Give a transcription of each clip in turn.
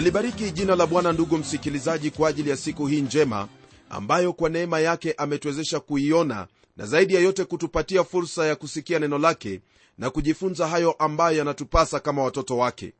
nalibariki jina la bwana ndugu msikilizaji kwa ajili ya siku hii njema ambayo kwa neema yake ametuwezesha kuiona na zaidi ya yote kutupatia fursa ya kusikia neno lake na kujifunza hayo ambayo yanatupasa kama watoto wake.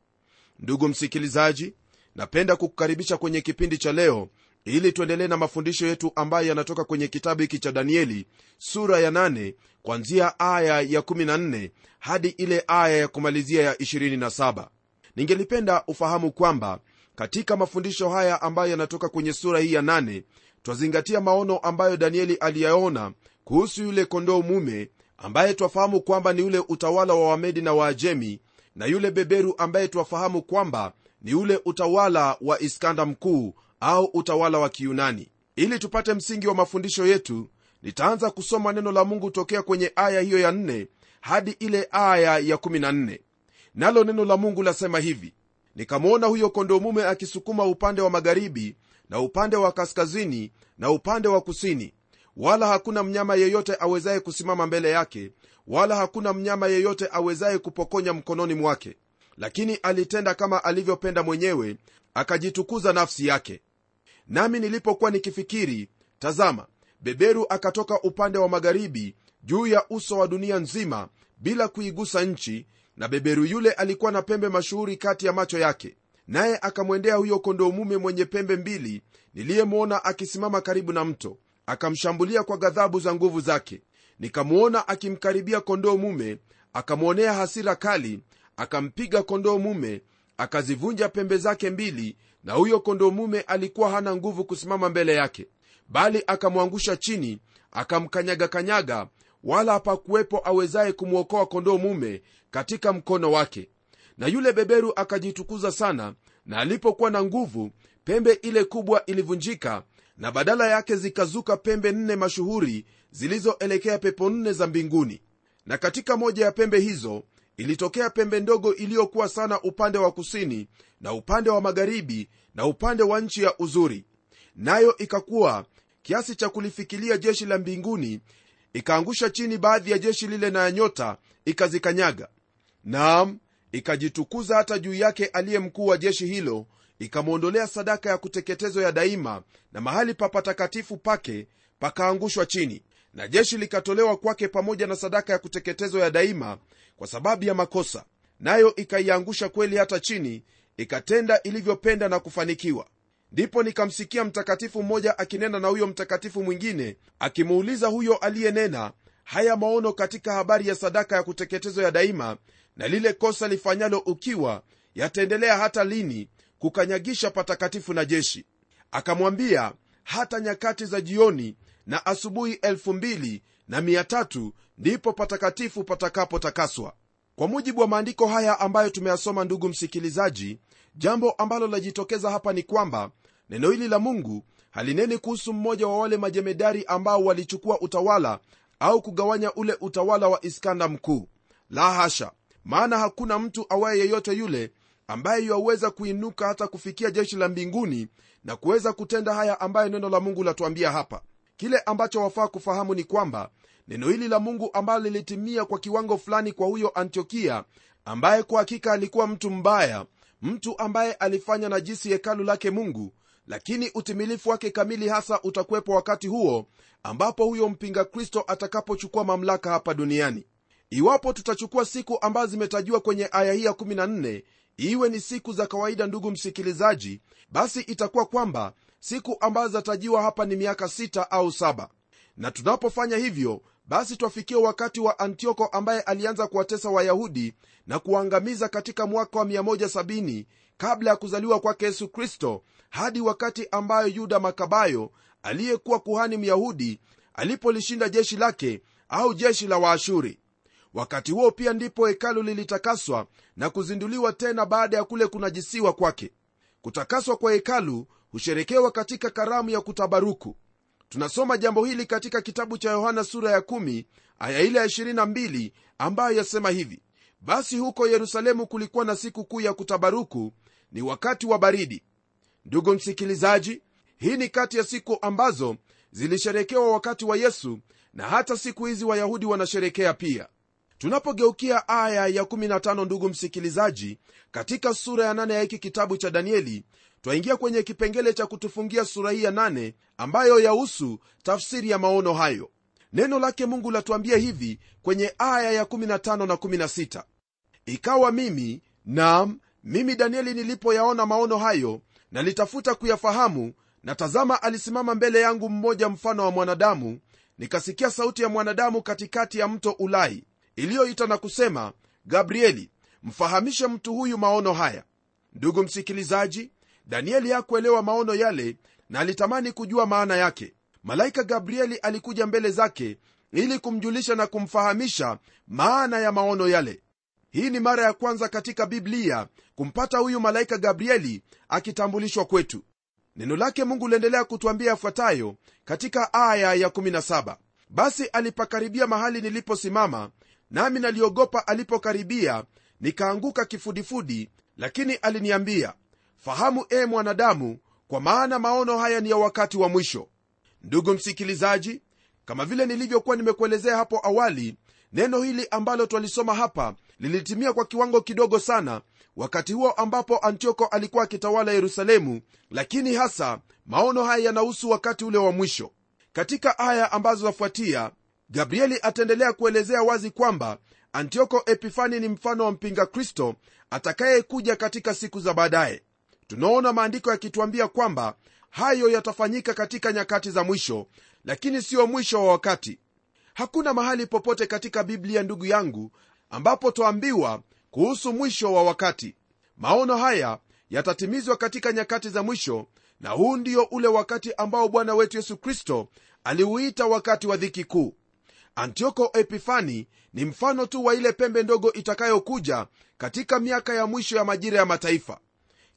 Ndugu msikilizaji napenda kukukaribisha kwenye kipindi cha leo ili tuendelee na mafundisho yetu ambayo yanatoka kwenye kitabu hiki cha danieli sura ya 8 kwanzia aya ya 14 hadi ile aya ya kumalizia ya 27 ningelipenda ufahamu kwamba katika mafundisho haya ambayo yanatoka kwenye sura hii ya nane twazingatia maono ambayo danieli aliyaona kuhusu yule kondoo mume ambaye twafahamu kwamba ni ule utawala wa wamedi na waajemi na yule beberu ambaye twafahamu kwamba ni ule utawala wa iskanda mkuu au utawala wa kiyunani. Ili tupate msingi wa mafundisho yetu nitaanza kusoma neno la mungu tokea kwenye aya hiyo ya 4 hadi ile aya ya 14 nalo neno la mungu lasema hivi nikamwona huyo kondoo mume akisukuma upande wa magharibi na upande wa kaskazini na upande wa kusini. Wala hakuna mnyama yeyote awezaye kusimama mbele yake wala hakuna mnyama yeyote awezaye kupokonya mkononi mwake. Lakini alitenda kama alivyopenda mwenyewe akajitukuza nafsi yake. Nami nilipokuwa nikifikiri tazama beberu akatoka upande wa magharibi juu ya uso wa dunia nzima bila kuigusa nchi na beberu yule alikuwa na pembe mashuhuri kati ya macho yake. Naye akamwendea huyo kondoo mume mwenye pembe mbili niliyemwona akisimama karibu na mto. Akamshambulia kwa ghadhabu za nguvu zake. Nikamwona akimkaribia kondoo mume akamwonea hasira kali akampiga kondoo mume akazivunja pembe zake mbili na huyo kondoo mume alikuwa hana nguvu kusimama mbele yake. Bali akamwangusha chini akamkanyaga-kanyaga wala hapakuwepo awezaye kumwokoa kondoo mume katika mkono wake. Na yule beberu akajitukuza sana na alipokuwa na nguvu pembe ile kubwa ilivunjika na badala yake zikazuka pembe nne mashuhuri zilizoelekea pepo nne za mbinguni. Na katika moja ya pembe hizo ilitokea pembe ndogo iliyokuwa sana upande wa kusini na upande wa magharibi na upande wa nchi ya uzuri. Nayo ikakuwa kiasi cha kulifikilia jeshi la mbinguni ikaangusha chini baadhi ya jeshi lile na ya nyota ikazikanyaga. Naam ikajitukuza hata juu yake aliye mkuu wa jeshi hilo ikamwondolea sadaka ya kuteketezwa ya daima na mahali pa patakatifu pake pakaangushwa chini. Na jeshi likatolewa kwake pamoja na sadaka ya kuteketezwa ya daima kwa sababu ya makosa. Nayo ikaiangusha kweli hata chini ikatenda ilivyopenda na kufanikiwa ndipo nikamsikia mtakatifu mmoja akinena na huyo mtakatifu mwingine akimuuliza huyo aliyenena haya maono katika habari ya sadaka ya kuteketezwa ya daima na lile kosa lifanyalo ukiwa yataendelea hata lini kukanyagisha patakatifu na jeshi? Akamwambia hata nyakati za jioni na asubuhi elfu mbili na mia tatu ndipo patakatifu patakapotakaswa. Kwa mujibu wa maandiko haya ambayo tumeyasoma ndugu msikilizaji jambo ambalo lajitokeza hapa ni kwamba neno hili la mungu halineni kuhusu mmoja wa wale majemedari ambao walichukua utawala au kugawanya ule utawala wa iskanda mkuu. La hasha! Maana hakuna mtu awaye yeyote yule ambaye yaweza kuinuka hata kufikia jeshi la mbinguni na kuweza kutenda haya ambayo neno la mungu latuambia hapa. Kile ambacho wafaa kufahamu ni kwamba neno hili la mungu ambalo lilitimia kwa kiwango fulani kwa huyo antiokia ambaye kwa hakika alikuwa mtu mbaya mtu ambaye alifanya najisi hekalu lake mungu lakini utimilifu wake kamili hasa utakuwepo wakati huo ambapo huyo mpinga kristo atakapochukua mamlaka hapa duniani. Iwapo tutachukua siku ambazo zimetajiwa kwenye aya hii ya 14 iwe ni siku za kawaida ndugu msikilizaji basi itakuwa kwamba siku ambazo zatajiwa hapa ni miaka 6 au 7 na tunapofanya hivyo basi twafikia wakati wa antioko ambaye alianza kuwatesa wayahudi na kuwaangamiza katika mwaka wa 170 kabla ya kuzaliwa kwake yesu kristo hadi wakati ambayo yuda makabayo aliyekuwa kuhani myahudi alipolishinda jeshi lake au jeshi la waashuri. Wakati huo pia ndipo hekalu lilitakaswa na kuzinduliwa tena baada ya kule kunajisiwa kwake. Kutakaswa kwa hekalu husherekewa katika karamu ya kutabaruku. Tunasoma jambo hili katika kitabu cha yohana sura ya 1 aya ile ya 22 ambayo yasema hivi. Basi huko yerusalemu kulikuwa na siku kuu ya kutabaruku ni wakati wa baridi. Ndugu msikilizaji hii ni kati ya siku ambazo zilisherekewa wakati wa yesu na hata siku hizi wayahudi wanasherekea pia. Tunapogeukia aya ya 15 ndugu msikilizaji katika sura ya 8 ya hiki kitabu cha danieli twaingia kwenye kipengele cha kutufungia sura hii ya 8 ambayo yahusu tafsiri ya maono hayo. Neno lake mungu latuambia hivi kwenye aya ya 15 na 16 ikawa mimi nam mimi danieli nilipoyaona maono hayo nalitafuta kuyafahamu na tazama alisimama mbele yangu mmoja mfano wa mwanadamu nikasikia sauti ya mwanadamu katikati ya mto ulai iliyoita na kusema gabrieli mfahamishe mtu huyu maono haya. Ndugu msikilizaji danieli hakuelewa maono yale na alitamani kujua maana yake. Malaika gabrieli alikuja mbele zake ili kumjulisha na kumfahamisha maana ya maono yale hii ni mara ya kwanza katika biblia kumpata huyu malaika gabrieli akitambulishwa kwetu. Neno lake mungu liendelea kutwambia yafuatayo katika aya ya 17 basi alipakaribia mahali niliposimama nami naliogopa alipokaribia nikaanguka kifudifudi lakini aliniambia fahamu e mwanadamu kwa maana maono haya ni ya wakati wa mwisho. Ndugu msikilizaji kama vile nilivyokuwa nimekuelezea hapo awali neno hili ambalo twalisoma hapa lilitimia kwa kiwango kidogo sana wakati huo ambapo antioko alikuwa akitawala yerusalemu lakini hasa maono haya yanahusu wakati ule wa mwisho. Katika aya ambazo zafuatia gabrieli ataendelea kuelezea wazi kwamba antioko epifani ni mfano wa mpinga kristo atakayekuja katika siku za baadaye. Tunaona maandiko yakituambia kwamba hayo yatafanyika katika nyakati za mwisho lakini siyo mwisho wa wakati hakuna mahali popote katika biblia ndugu yangu ambapo twaambiwa kuhusu mwisho wa wakati. Maono haya yatatimizwa katika nyakati za mwisho na huu ndio ule wakati ambao bwana wetu yesu kristo aliuita wakati wa dhiki kuu. Antioko epifani ni mfano tu wa ile pembe ndogo itakayokuja katika miaka ya mwisho ya majira ya mataifa.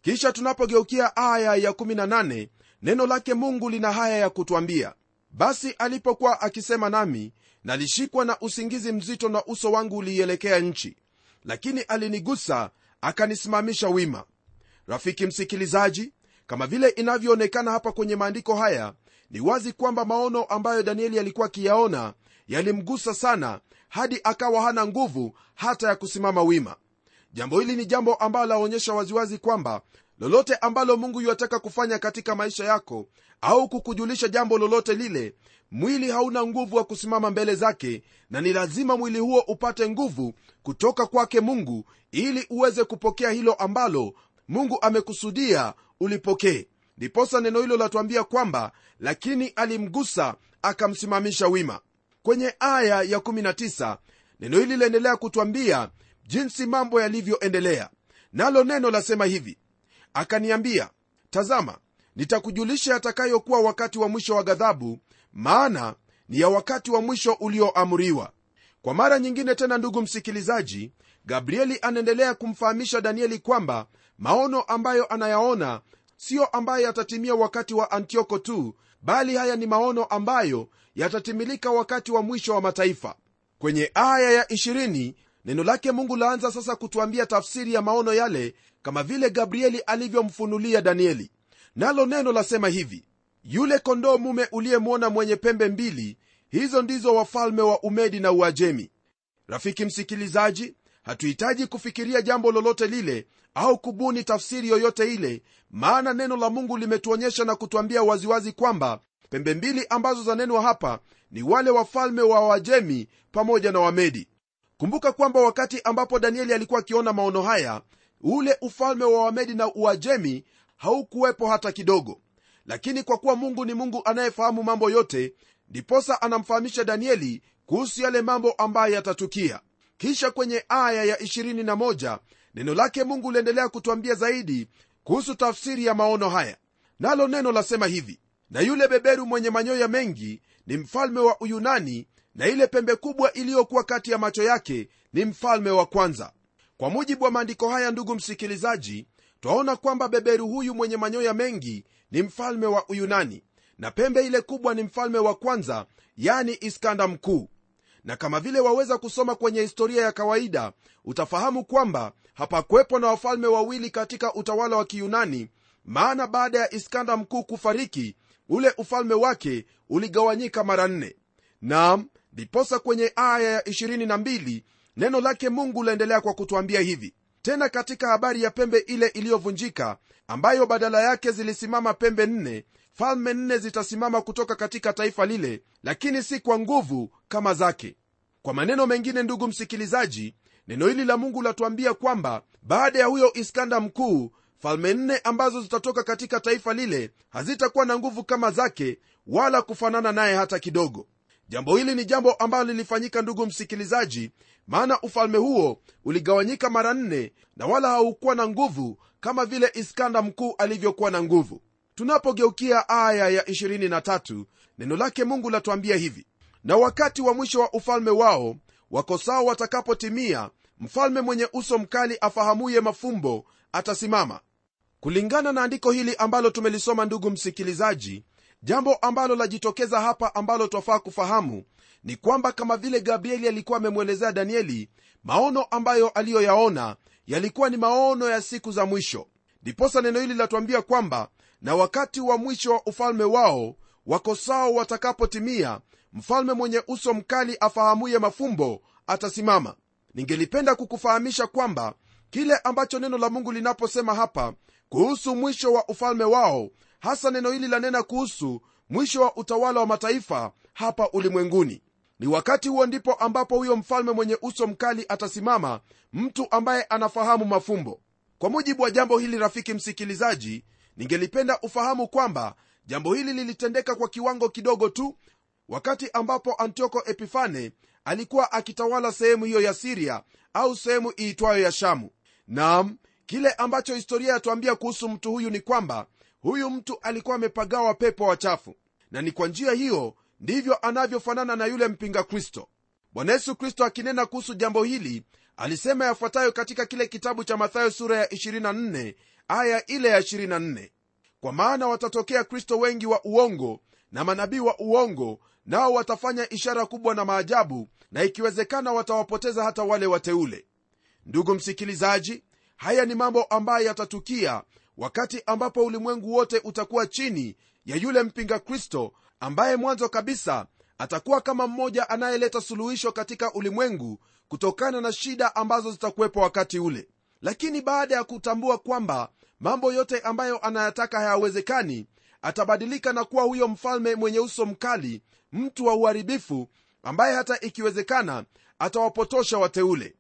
Kisha tunapogeukia aya ya 18 neno lake mungu lina haya ya kutwambia basi alipokuwa akisema nami nalishikwa na usingizi mzito na uso wangu uliielekea nchi. Lakini alinigusa akanisimamisha wima. Rafiki msikilizaji kama vile inavyoonekana hapa kwenye maandiko haya ni wazi kwamba maono ambayo danieli alikuwa akiyaona yalimgusa sana hadi akawa hana nguvu hata ya kusimama wima. Jambo hili ni jambo ambalo laonyesha waziwazi kwamba lolote ambalo mungu yuataka kufanya katika maisha yako au kukujulisha jambo lolote lile mwili hauna nguvu wa kusimama mbele zake na ni lazima mwili huo upate nguvu kutoka kwake mungu ili uweze kupokea hilo ambalo mungu amekusudia ulipokee. Ndiposa neno hilo latuambia kwamba lakini alimgusa akamsimamisha wima. Kwenye aya ya 19 neno hili laendelea kutwambia jinsi mambo yalivyoendelea. Nalo neno lasema hivi akaniambia tazama nitakujulisha yatakayokuwa wakati wa mwisho wa ghadhabu maana ni ya wakati wa mwisho ulioamriwa. Kwa mara nyingine tena ndugu msikilizaji gabrieli anaendelea kumfahamisha danieli kwamba maono ambayo anayaona siyo ambayo yatatimia wakati wa antioko tu bali haya ni maono ambayo yatatimilika wakati wa mwisho wa mataifa. Kwenye aya ya 20 neno lake mungu laanza sasa kutuambia tafsiri ya maono yale kama vile gabrieli alivyomfunulia danieli. Nalo neno lasema hivi yule kondoo mume uliyemwona mwenye pembe mbili hizo ndizo wafalme wa umedi na uajemi. Rafiki msikilizaji hatuhitaji kufikiria jambo lolote lile au kubuni tafsiri yoyote ile maana neno la mungu limetuonyesha na kutwambia waziwazi kwamba pembe mbili ambazo zanenwa hapa ni wale wafalme wa wajemi pamoja na wamedi kumbuka kwamba wakati ambapo danieli alikuwa akiona maono haya ule ufalme wa wamedi na uajemi haukuwepo hata kidogo. Lakini kwa kuwa mungu ni mungu anayefahamu mambo yote ndiposa anamfahamisha danieli kuhusu yale mambo ambayo yatatukia. Kisha kwenye aya ya 21 neno lake mungu liendelea kutwambia zaidi kuhusu tafsiri ya maono haya. Nalo neno lasema hivi na yule beberu mwenye manyoya mengi ni mfalme wa uyunani na ile pembe kubwa iliyokuwa kati ya macho yake ni mfalme wa kwanza. Kwa mujibu wa maandiko haya ndugu msikilizaji twaona kwamba beberu huyu mwenye manyoya mengi ni mfalme wa uyunani na pembe ile kubwa ni mfalme wa kwanza yani iskanda mkuu. Na kama vile waweza kusoma kwenye historia ya kawaida utafahamu kwamba hapakuwepo na wafalme wawili katika utawala wa kiyunani maana baada ya iskanda mkuu kufariki ule ufalme wake uligawanyika mara nne. Nam ndiposa kwenye aya ya 22 neno lake mungu laendelea kwa kutwambia hivi. Tena katika habari ya pembe ile iliyovunjika ambayo badala yake zilisimama pembe nne falme nne zitasimama kutoka katika taifa lile lakini si kwa nguvu kama zake. Kwa maneno mengine ndugu msikilizaji neno hili la mungu latuambia kwamba baada ya huyo iskanda mkuu falme nne ambazo zitatoka katika taifa lile hazitakuwa na nguvu kama zake wala kufanana naye hata kidogo jambo hili ni jambo ambalo lilifanyika ndugu msikilizaji maana ufalme huo uligawanyika mara nne na wala haukuwa na nguvu kama vile iskanda mkuu alivyokuwa na nguvu. Tunapogeukia aya ya 23 neno lake mungu latuambia hivi na wakati wa mwisho wa ufalme wao wakosao watakapotimia mfalme mwenye uso mkali afahamuye mafumbo atasimama. Kulingana na andiko hili ambalo tumelisoma ndugu msikilizaji jambo ambalo lajitokeza hapa ambalo twafaa kufahamu ni kwamba kama vile gabrieli alikuwa amemwelezea danieli maono ambayo aliyoyaona yalikuwa ni maono ya siku za mwisho. Ndiposa neno hili linatuambia kwamba na wakati wa mwisho wa ufalme wao wakosao watakapotimia mfalme mwenye uso mkali afahamuye mafumbo atasimama. Ningelipenda kukufahamisha kwamba kile ambacho neno la mungu linaposema hapa kuhusu mwisho wa ufalme wao hasa neno hili lanena kuhusu mwisho wa utawala wa mataifa hapa ulimwenguni. Ni wakati huo ndipo ambapo huyo mfalme mwenye uso mkali atasimama mtu ambaye anafahamu mafumbo. Kwa mujibu wa jambo hili rafiki msikilizaji ningelipenda ufahamu kwamba jambo hili lilitendeka kwa kiwango kidogo tu wakati ambapo antioko epifane alikuwa akitawala sehemu hiyo ya siria au sehemu iitwayo ya shamu. Nam kile ambacho historia yatuambia kuhusu mtu huyu ni kwamba huyu mtu alikuwa amepagawa pepo wachafu. Na ni kwa njia hiyo ndivyo anavyofanana na yule mpinga kristo. Bwana yesu kristo akinena kuhusu jambo hili alisema yafuatayo katika kile kitabu cha mathayo sura ya 24 aya ile ya 24 kwa maana watatokea kristo wengi wa uongo na manabii wa uongo nao watafanya ishara kubwa na maajabu na ikiwezekana watawapoteza hata wale wateule. Ndugu msikilizaji haya ni mambo ambayo yatatukia wakati ambapo ulimwengu wote utakuwa chini ya yule mpinga kristo ambaye mwanzo kabisa atakuwa kama mmoja anayeleta suluhisho katika ulimwengu kutokana na shida ambazo zitakuwepo wakati ule. Lakini baada ya kutambua kwamba mambo yote ambayo anayataka hayawezekani atabadilika na kuwa huyo mfalme mwenye uso mkali mtu wa uharibifu ambaye hata ikiwezekana atawapotosha wateule.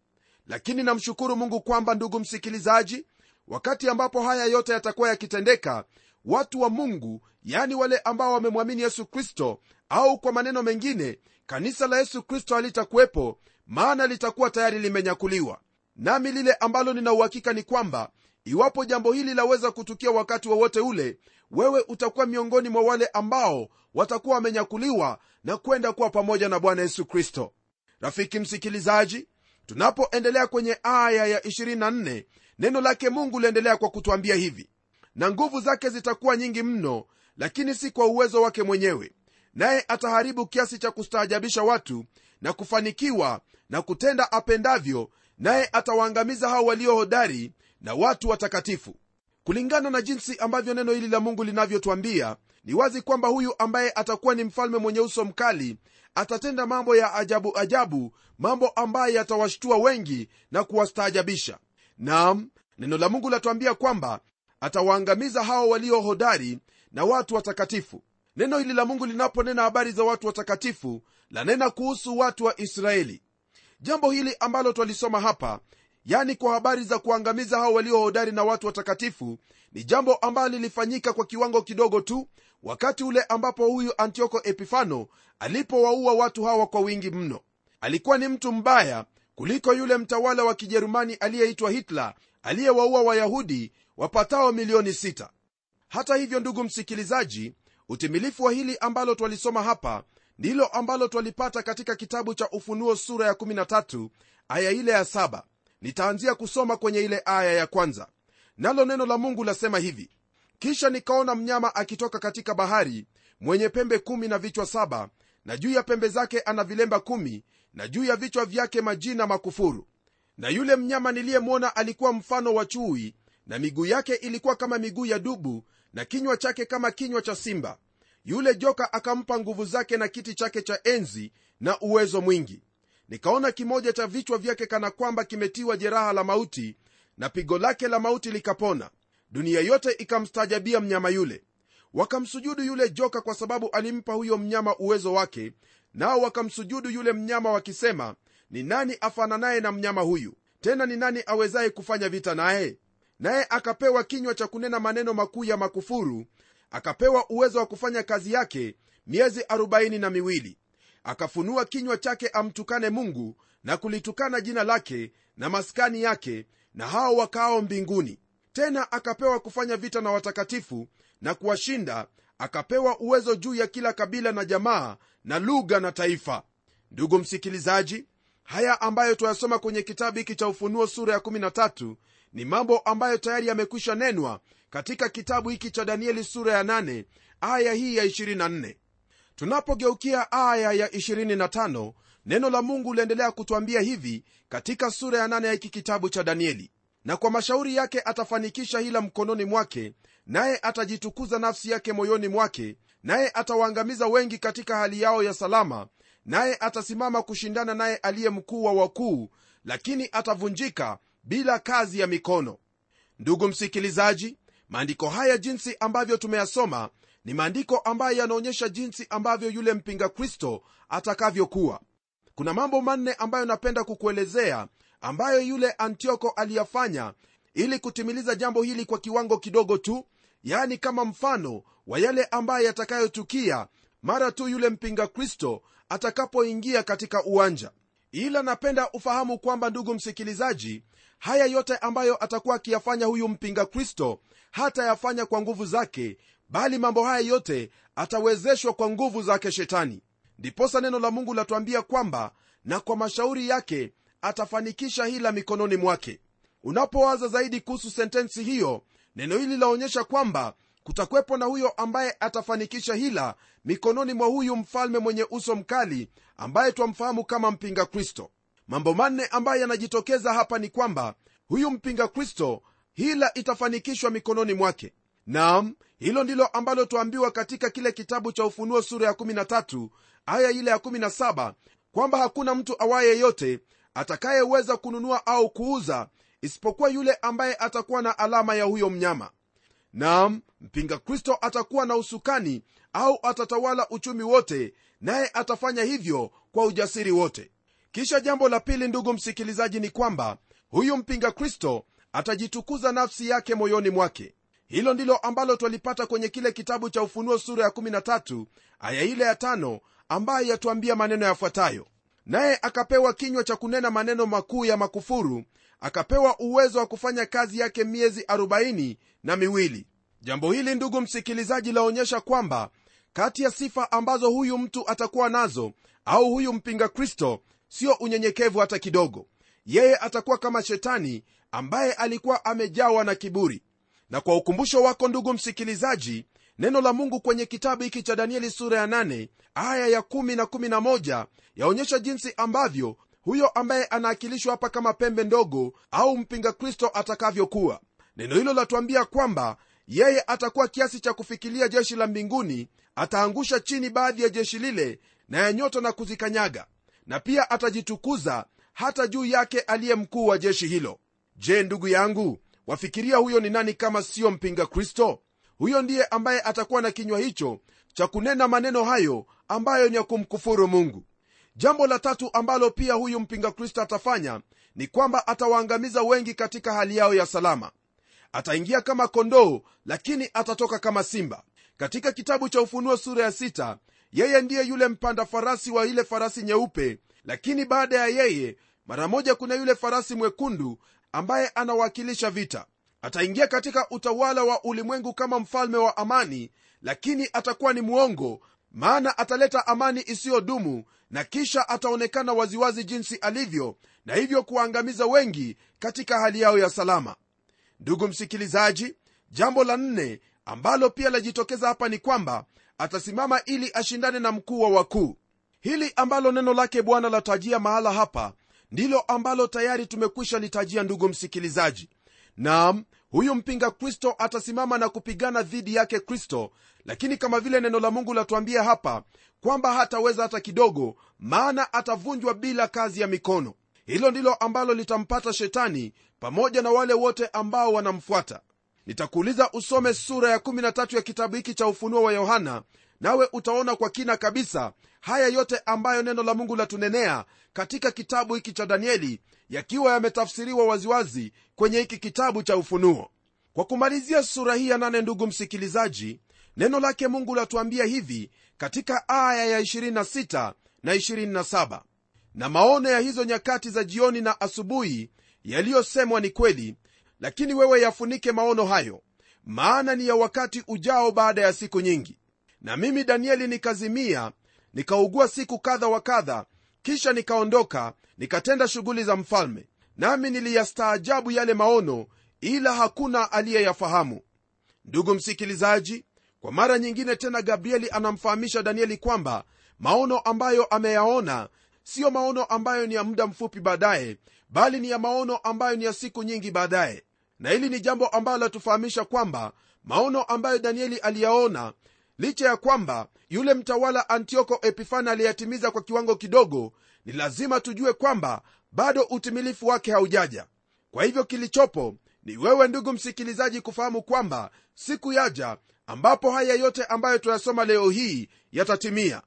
Lakini namshukuru mungu kwamba ndugu msikilizaji wakati ambapo haya yote yatakuwa yakitendeka watu wa mungu yani wale ambao wamemwamini yesu kristo au kwa maneno mengine kanisa la yesu kristo halitakuwepo maana litakuwa tayari limenyakuliwa. Nami lile ambalo nina uhakika ni kwamba iwapo jambo hili laweza kutukia wakati wowote wa ule wewe utakuwa miongoni mwa wale ambao watakuwa wamenyakuliwa na kwenda kuwa pamoja na bwana yesu kristo. Rafiki msikilizaji tunapoendelea kwenye aya ya 24 neno lake mungu liendelea kwa kutwambia hivi na nguvu zake zitakuwa nyingi mno lakini si kwa uwezo wake mwenyewe. Naye ataharibu kiasi cha kustaajabisha watu na kufanikiwa na kutenda apendavyo naye atawaangamiza hao walio hodari na watu watakatifu. Kulingana na jinsi ambavyo neno hili la mungu linavyotwambia ni wazi kwamba huyu ambaye atakuwa ni mfalme mwenye uso mkali atatenda mambo ya ajabu ajabu mambo ambayo yatawashtua wengi na kuwastaajabisha nam neno la mungu latwambia kwamba atawaangamiza hao walio hodari na watu watakatifu. Neno hili la mungu linaponena habari za watu watakatifu lanena kuhusu watu wa israeli. Jambo hili ambalo twalisoma hapa yani kwa habari za kuangamiza hao walio hodari na watu watakatifu ni jambo ambalo lilifanyika kwa kiwango kidogo tu wakati ule ambapo huyu antioko epifano alipowaua watu hawa kwa wingi mno. Alikuwa ni mtu mbaya kuliko yule mtawala wa kijerumani aliyeitwa hitler aliyewaua wayahudi wapatao milioni 6 hata hivyo ndugu msikilizaji utimilifu wa hili ambalo twalisoma hapa ndilo ambalo twalipata katika kitabu cha ufunuo sura ya 13 aya ile ya 7 nitaanzia kusoma kwenye ile aya ya kwanza. Nalo neno la mungu lasema hivi kisha nikaona mnyama akitoka katika bahari mwenye pembe kumi na vichwa saba na juu ya pembe zake ana vilemba kumi na juu ya vichwa vyake majina makufuru. Na yule mnyama niliyemwona alikuwa mfano wa chui na miguu yake ilikuwa kama miguu ya dubu na kinywa chake kama kinywa cha simba. Yule joka akampa nguvu zake na kiti chake cha enzi na uwezo mwingi. Nikaona kimoja cha vichwa vyake kana kwamba kimetiwa jeraha la mauti na pigo lake la mauti likapona. Dunia yote ikamstaajabia mnyama yule wakamsujudu yule joka kwa sababu alimpa huyo mnyama uwezo wake nao wakamsujudu yule mnyama wakisema ni nani afananaye na mnyama huyu? Tena ni nani awezaye kufanya vita naye? Naye akapewa kinywa cha kunena maneno makuu ya makufuru akapewa uwezo wa kufanya kazi yake miezi 40 na miwili. Akafunua kinywa chake amtukane mungu na kulitukana jina lake na maskani yake na hao wakaao mbinguni tena akapewa kufanya vita na watakatifu na kuwashinda akapewa uwezo juu ya kila kabila na jamaa na lugha na taifa. Ndugu msikilizaji haya ambayo tuyasoma kwenye kitabu hiki cha ufunuo sura ya 13 ni mambo ambayo tayari yamekwisha nenwa katika kitabu hiki cha danieli sura ya 8 aya hii ya 24 tunapogeukia aya ya 25 neno la mungu liendelea kutwambia hivi katika sura ya 8 ya hiki kitabu cha danieli na kwa mashauri yake atafanikisha hila mkononi mwake naye atajitukuza nafsi yake moyoni mwake naye atawaangamiza wengi katika hali yao ya salama naye atasimama kushindana naye aliye mkuu wa wakuu lakini atavunjika bila kazi ya mikono. Ndugu msikilizaji maandiko haya jinsi ambavyo tumeyasoma ni maandiko ambayo yanaonyesha jinsi ambavyo yule mpinga kristo atakavyokuwa. Kuna mambo manne ambayo napenda kukuelezea ambayo yule antioko aliyafanya ili kutimiliza jambo hili kwa kiwango kidogo tu yaani kama mfano wa yale ambayo yatakayotukia mara tu yule mpinga kristo atakapoingia katika uwanja. Ila napenda ufahamu kwamba ndugu msikilizaji haya yote ambayo atakuwa akiyafanya huyu mpinga kristo hatayafanya kwa nguvu zake bali mambo haya yote atawezeshwa kwa nguvu zake shetani. Ndiposa neno la mungu latuambia kwamba na kwa mashauri yake atafanikisha hila mikononi mwake. Unapowaza zaidi kuhusu sentensi hiyo neno hili laonyesha kwamba kutakwepo na huyo ambaye atafanikisha hila mikononi mwa huyu mfalme mwenye uso mkali ambaye twamfahamu kama mpinga kristo. Mambo manne ambayo yanajitokeza hapa ni kwamba huyu mpinga kristo hila itafanikishwa mikononi mwake. Nam hilo ndilo ambalo twaambiwa katika kile kitabu cha ufunuo sura ya 13 aya ile ya 17 kwamba hakuna mtu awaye yeyote atakayeweza kununua au kuuza isipokuwa yule ambaye atakuwa na alama ya huyo mnyama. Nam mpinga kristo atakuwa na usukani au atatawala uchumi wote naye atafanya hivyo kwa ujasiri wote. Kisha jambo la pili ndugu msikilizaji ni kwamba huyu mpinga kristo atajitukuza nafsi yake moyoni mwake. Hilo ndilo ambalo twalipata kwenye kile kitabu cha ufunuo sura ya 13 aya ile ya 5 ambayo yatuambia maneno yafuatayo naye akapewa kinywa cha kunena maneno makuu ya makufuru akapewa uwezo wa kufanya kazi yake miezi 40 na miwili. Jambo hili ndugu msikilizaji laonyesha kwamba kati ya sifa ambazo huyu mtu atakuwa nazo au huyu mpinga kristo sio unyenyekevu hata kidogo. Yeye atakuwa kama shetani ambaye alikuwa amejawa na kiburi. Na kwa ukumbusho wako ndugu msikilizaji neno la mungu kwenye kitabu hiki cha danieli sura ya 8 aya ya 1 na 11 yaonyesha jinsi ambavyo huyo ambaye anaakilishwa hapa kama pembe ndogo au mpinga kristo atakavyokuwa. Neno hilo latuambia kwamba yeye atakuwa kiasi cha kufikilia jeshi la mbinguni ataangusha chini baadhi ya jeshi lile na ya nyota na kuzikanyaga na pia atajitukuza hata juu yake aliye mkuu wa jeshi hilo. Je ndugu yangu wafikiria huyo ni nani kama siyo mpinga kristo huyo ndiye ambaye atakuwa na kinywa hicho cha kunena maneno hayo ambayo ni ya kumkufuru mungu. Jambo la tatu ambalo pia huyu mpinga kristo atafanya ni kwamba atawaangamiza wengi katika hali yao ya salama. Ataingia kama kondoo lakini atatoka kama simba. Katika kitabu cha ufunuo sura ya sita, yeye ndiye yule mpanda farasi wa ile farasi nyeupe lakini baada ya yeye mara moja kuna yule farasi mwekundu ambaye anawakilisha vita ataingia katika utawala wa ulimwengu kama mfalme wa amani lakini atakuwa ni mwongo maana ataleta amani isiyodumu na kisha ataonekana waziwazi jinsi alivyo na hivyo kuwaangamiza wengi katika hali yao ya salama. Ndugu msikilizaji jambo la nne ambalo pia lajitokeza hapa ni kwamba atasimama ili ashindane na mkuu wa wakuu. Hili ambalo neno lake bwana latajia mahala hapa ndilo ambalo tayari tumekwisha litajia ndugu msikilizaji nam huyu mpinga kristo atasimama na kupigana dhidi yake kristo. Lakini kama vile neno la mungu latuambia hapa kwamba hataweza hata kidogo maana atavunjwa bila kazi ya mikono. Hilo ndilo ambalo litampata shetani pamoja na wale wote ambao wanamfuata. Nitakuuliza usome sura ya 13 ya kitabu hiki cha ufunuo wa yohana nawe utaona kwa kina kabisa haya yote ambayo neno la mungu latunenea katika kitabu hiki cha danieli yakiwa yametafsiriwa waziwazi kwenye hiki kitabu cha ufunuo. Kwa kumalizia sura hii ya nane ndugu msikilizaji neno lake mungu latuambia hivi katika aya ya 26 na 27 na maono ya hizo nyakati za jioni na asubuhi yaliyosemwa ni kweli lakini wewe yafunike maono hayo maana ni ya wakati ujao baada ya siku nyingi na mimi danieli nikazimia nikaugua siku kadha wa kadha kisha nikaondoka nikatenda shughuli za mfalme. Nami niliyastaajabu yale maono ila hakuna aliyeyafahamu. Ndugu msikilizaji kwa mara nyingine tena gabrieli anamfahamisha danieli kwamba maono ambayo ameyaona siyo maono ambayo ni ya muda mfupi baadaye bali ni ya maono ambayo ni ya siku nyingi baadaye. Na hili ni jambo ambalo latufahamisha kwamba maono ambayo danieli aliyaona licha ya kwamba yule mtawala antioko epifana aliyatimiza kwa kiwango kidogo ni lazima tujue kwamba bado utimilifu wake haujaja. Kwa hivyo kilichopo ni wewe ndugu msikilizaji kufahamu kwamba siku yaja ambapo haya yote ambayo tunasoma leo hii yatatimia.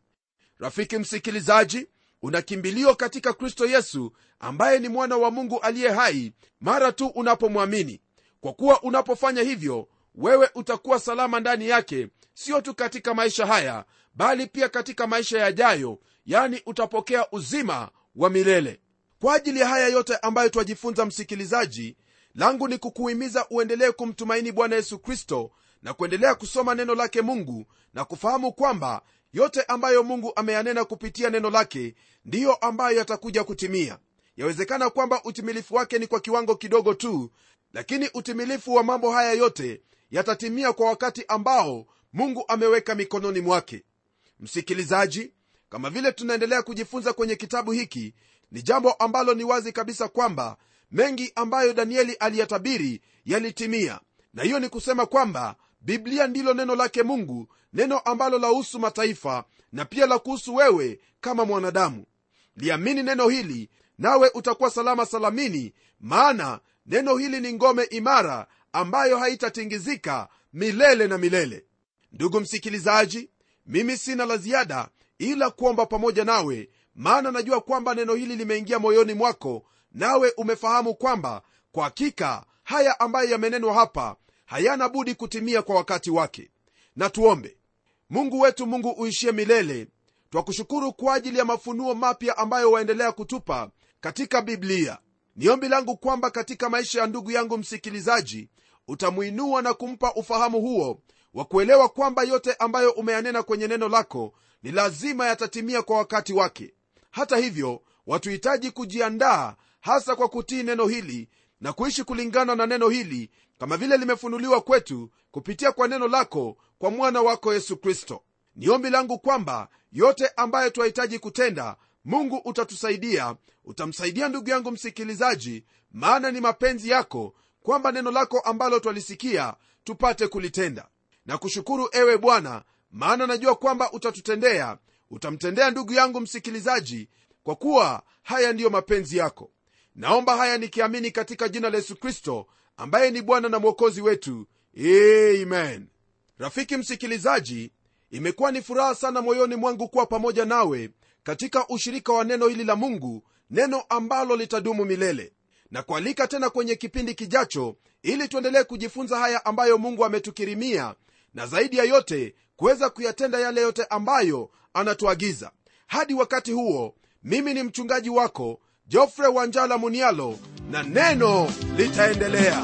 Rafiki msikilizaji una kimbilio katika kristo yesu ambaye ni mwana wa mungu aliye hai mara tu unapomwamini. Kwa kuwa unapofanya hivyo wewe utakuwa salama ndani yake sio tu katika maisha haya bali pia katika maisha yajayo yani utapokea uzima wa milele. Kwa ajili ya haya yote ambayo twajifunza msikilizaji langu ni kukuhimiza uendelee kumtumaini bwana yesu kristo na kuendelea kusoma neno lake mungu na kufahamu kwamba yote ambayo mungu ameyanena kupitia neno lake ndiyo ambayo yatakuja kutimia. Yawezekana kwamba utimilifu wake ni kwa kiwango kidogo tu lakini utimilifu wa mambo haya yote yatatimia kwa wakati ambao mungu ameweka mikononi mwake. Msikilizaji kama vile tunaendelea kujifunza kwenye kitabu hiki ni jambo ambalo ni wazi kabisa kwamba mengi ambayo danieli aliyatabiri yalitimia. Na hiyo ni kusema kwamba biblia ndilo neno lake mungu neno ambalo lahusu mataifa na pia la kuhusu wewe kama mwanadamu. Liamini neno hili nawe utakuwa salama salamini maana neno hili ni ngome imara ambayo haitatingizika milele na milele ndugu msikilizaji mimi sina la ziada ila kuomba pamoja nawe maana najua kwamba neno hili limeingia moyoni mwako nawe umefahamu kwamba kwa hakika haya ambayo yamenenwa hapa hayana budi kutimia kwa wakati wake. Na tuombe. Mungu wetu mungu uishie milele twakushukuru kwa ajili ya mafunuo mapya ambayo waendelea kutupa katika biblia. Ni ombi langu kwamba katika maisha ya ndugu yangu msikilizaji utamwinua na kumpa ufahamu huo wa kuelewa kwamba yote ambayo umeyanena kwenye neno lako ni lazima yatatimia kwa wakati wake. Hata hivyo watuhitaji kujiandaa hasa kwa kutii neno hili na kuishi kulingana na neno hili kama vile limefunuliwa kwetu kupitia kwa neno lako kwa mwana wako yesu kristo. Ni ombi langu kwamba yote ambayo twahitaji kutenda mungu utatusaidia. Utamsaidia ndugu yangu msikilizaji maana ni mapenzi yako kwamba neno lako ambalo twalisikia tupate kulitenda na kushukuru ewe bwana maana najua kwamba utatutendea utamtendea ndugu yangu msikilizaji kwa kuwa haya ndiyo mapenzi yako. Naomba haya nikiamini katika jina la yesu kristo ambaye ni bwana na mwokozi wetu. Amen. Rafiki msikilizaji imekuwa ni furaha sana moyoni mwangu kuwa pamoja nawe katika ushirika wa neno hili la mungu neno ambalo litadumu milele. Na kualika tena kwenye kipindi kijacho ili tuendelee kujifunza haya ambayo mungu ametukirimia na zaidi ya yote kuweza kuyatenda yale yote ambayo anatuagiza. Hadi wakati huo mimi ni mchungaji wako jofre wanjala munialo na neno litaendelea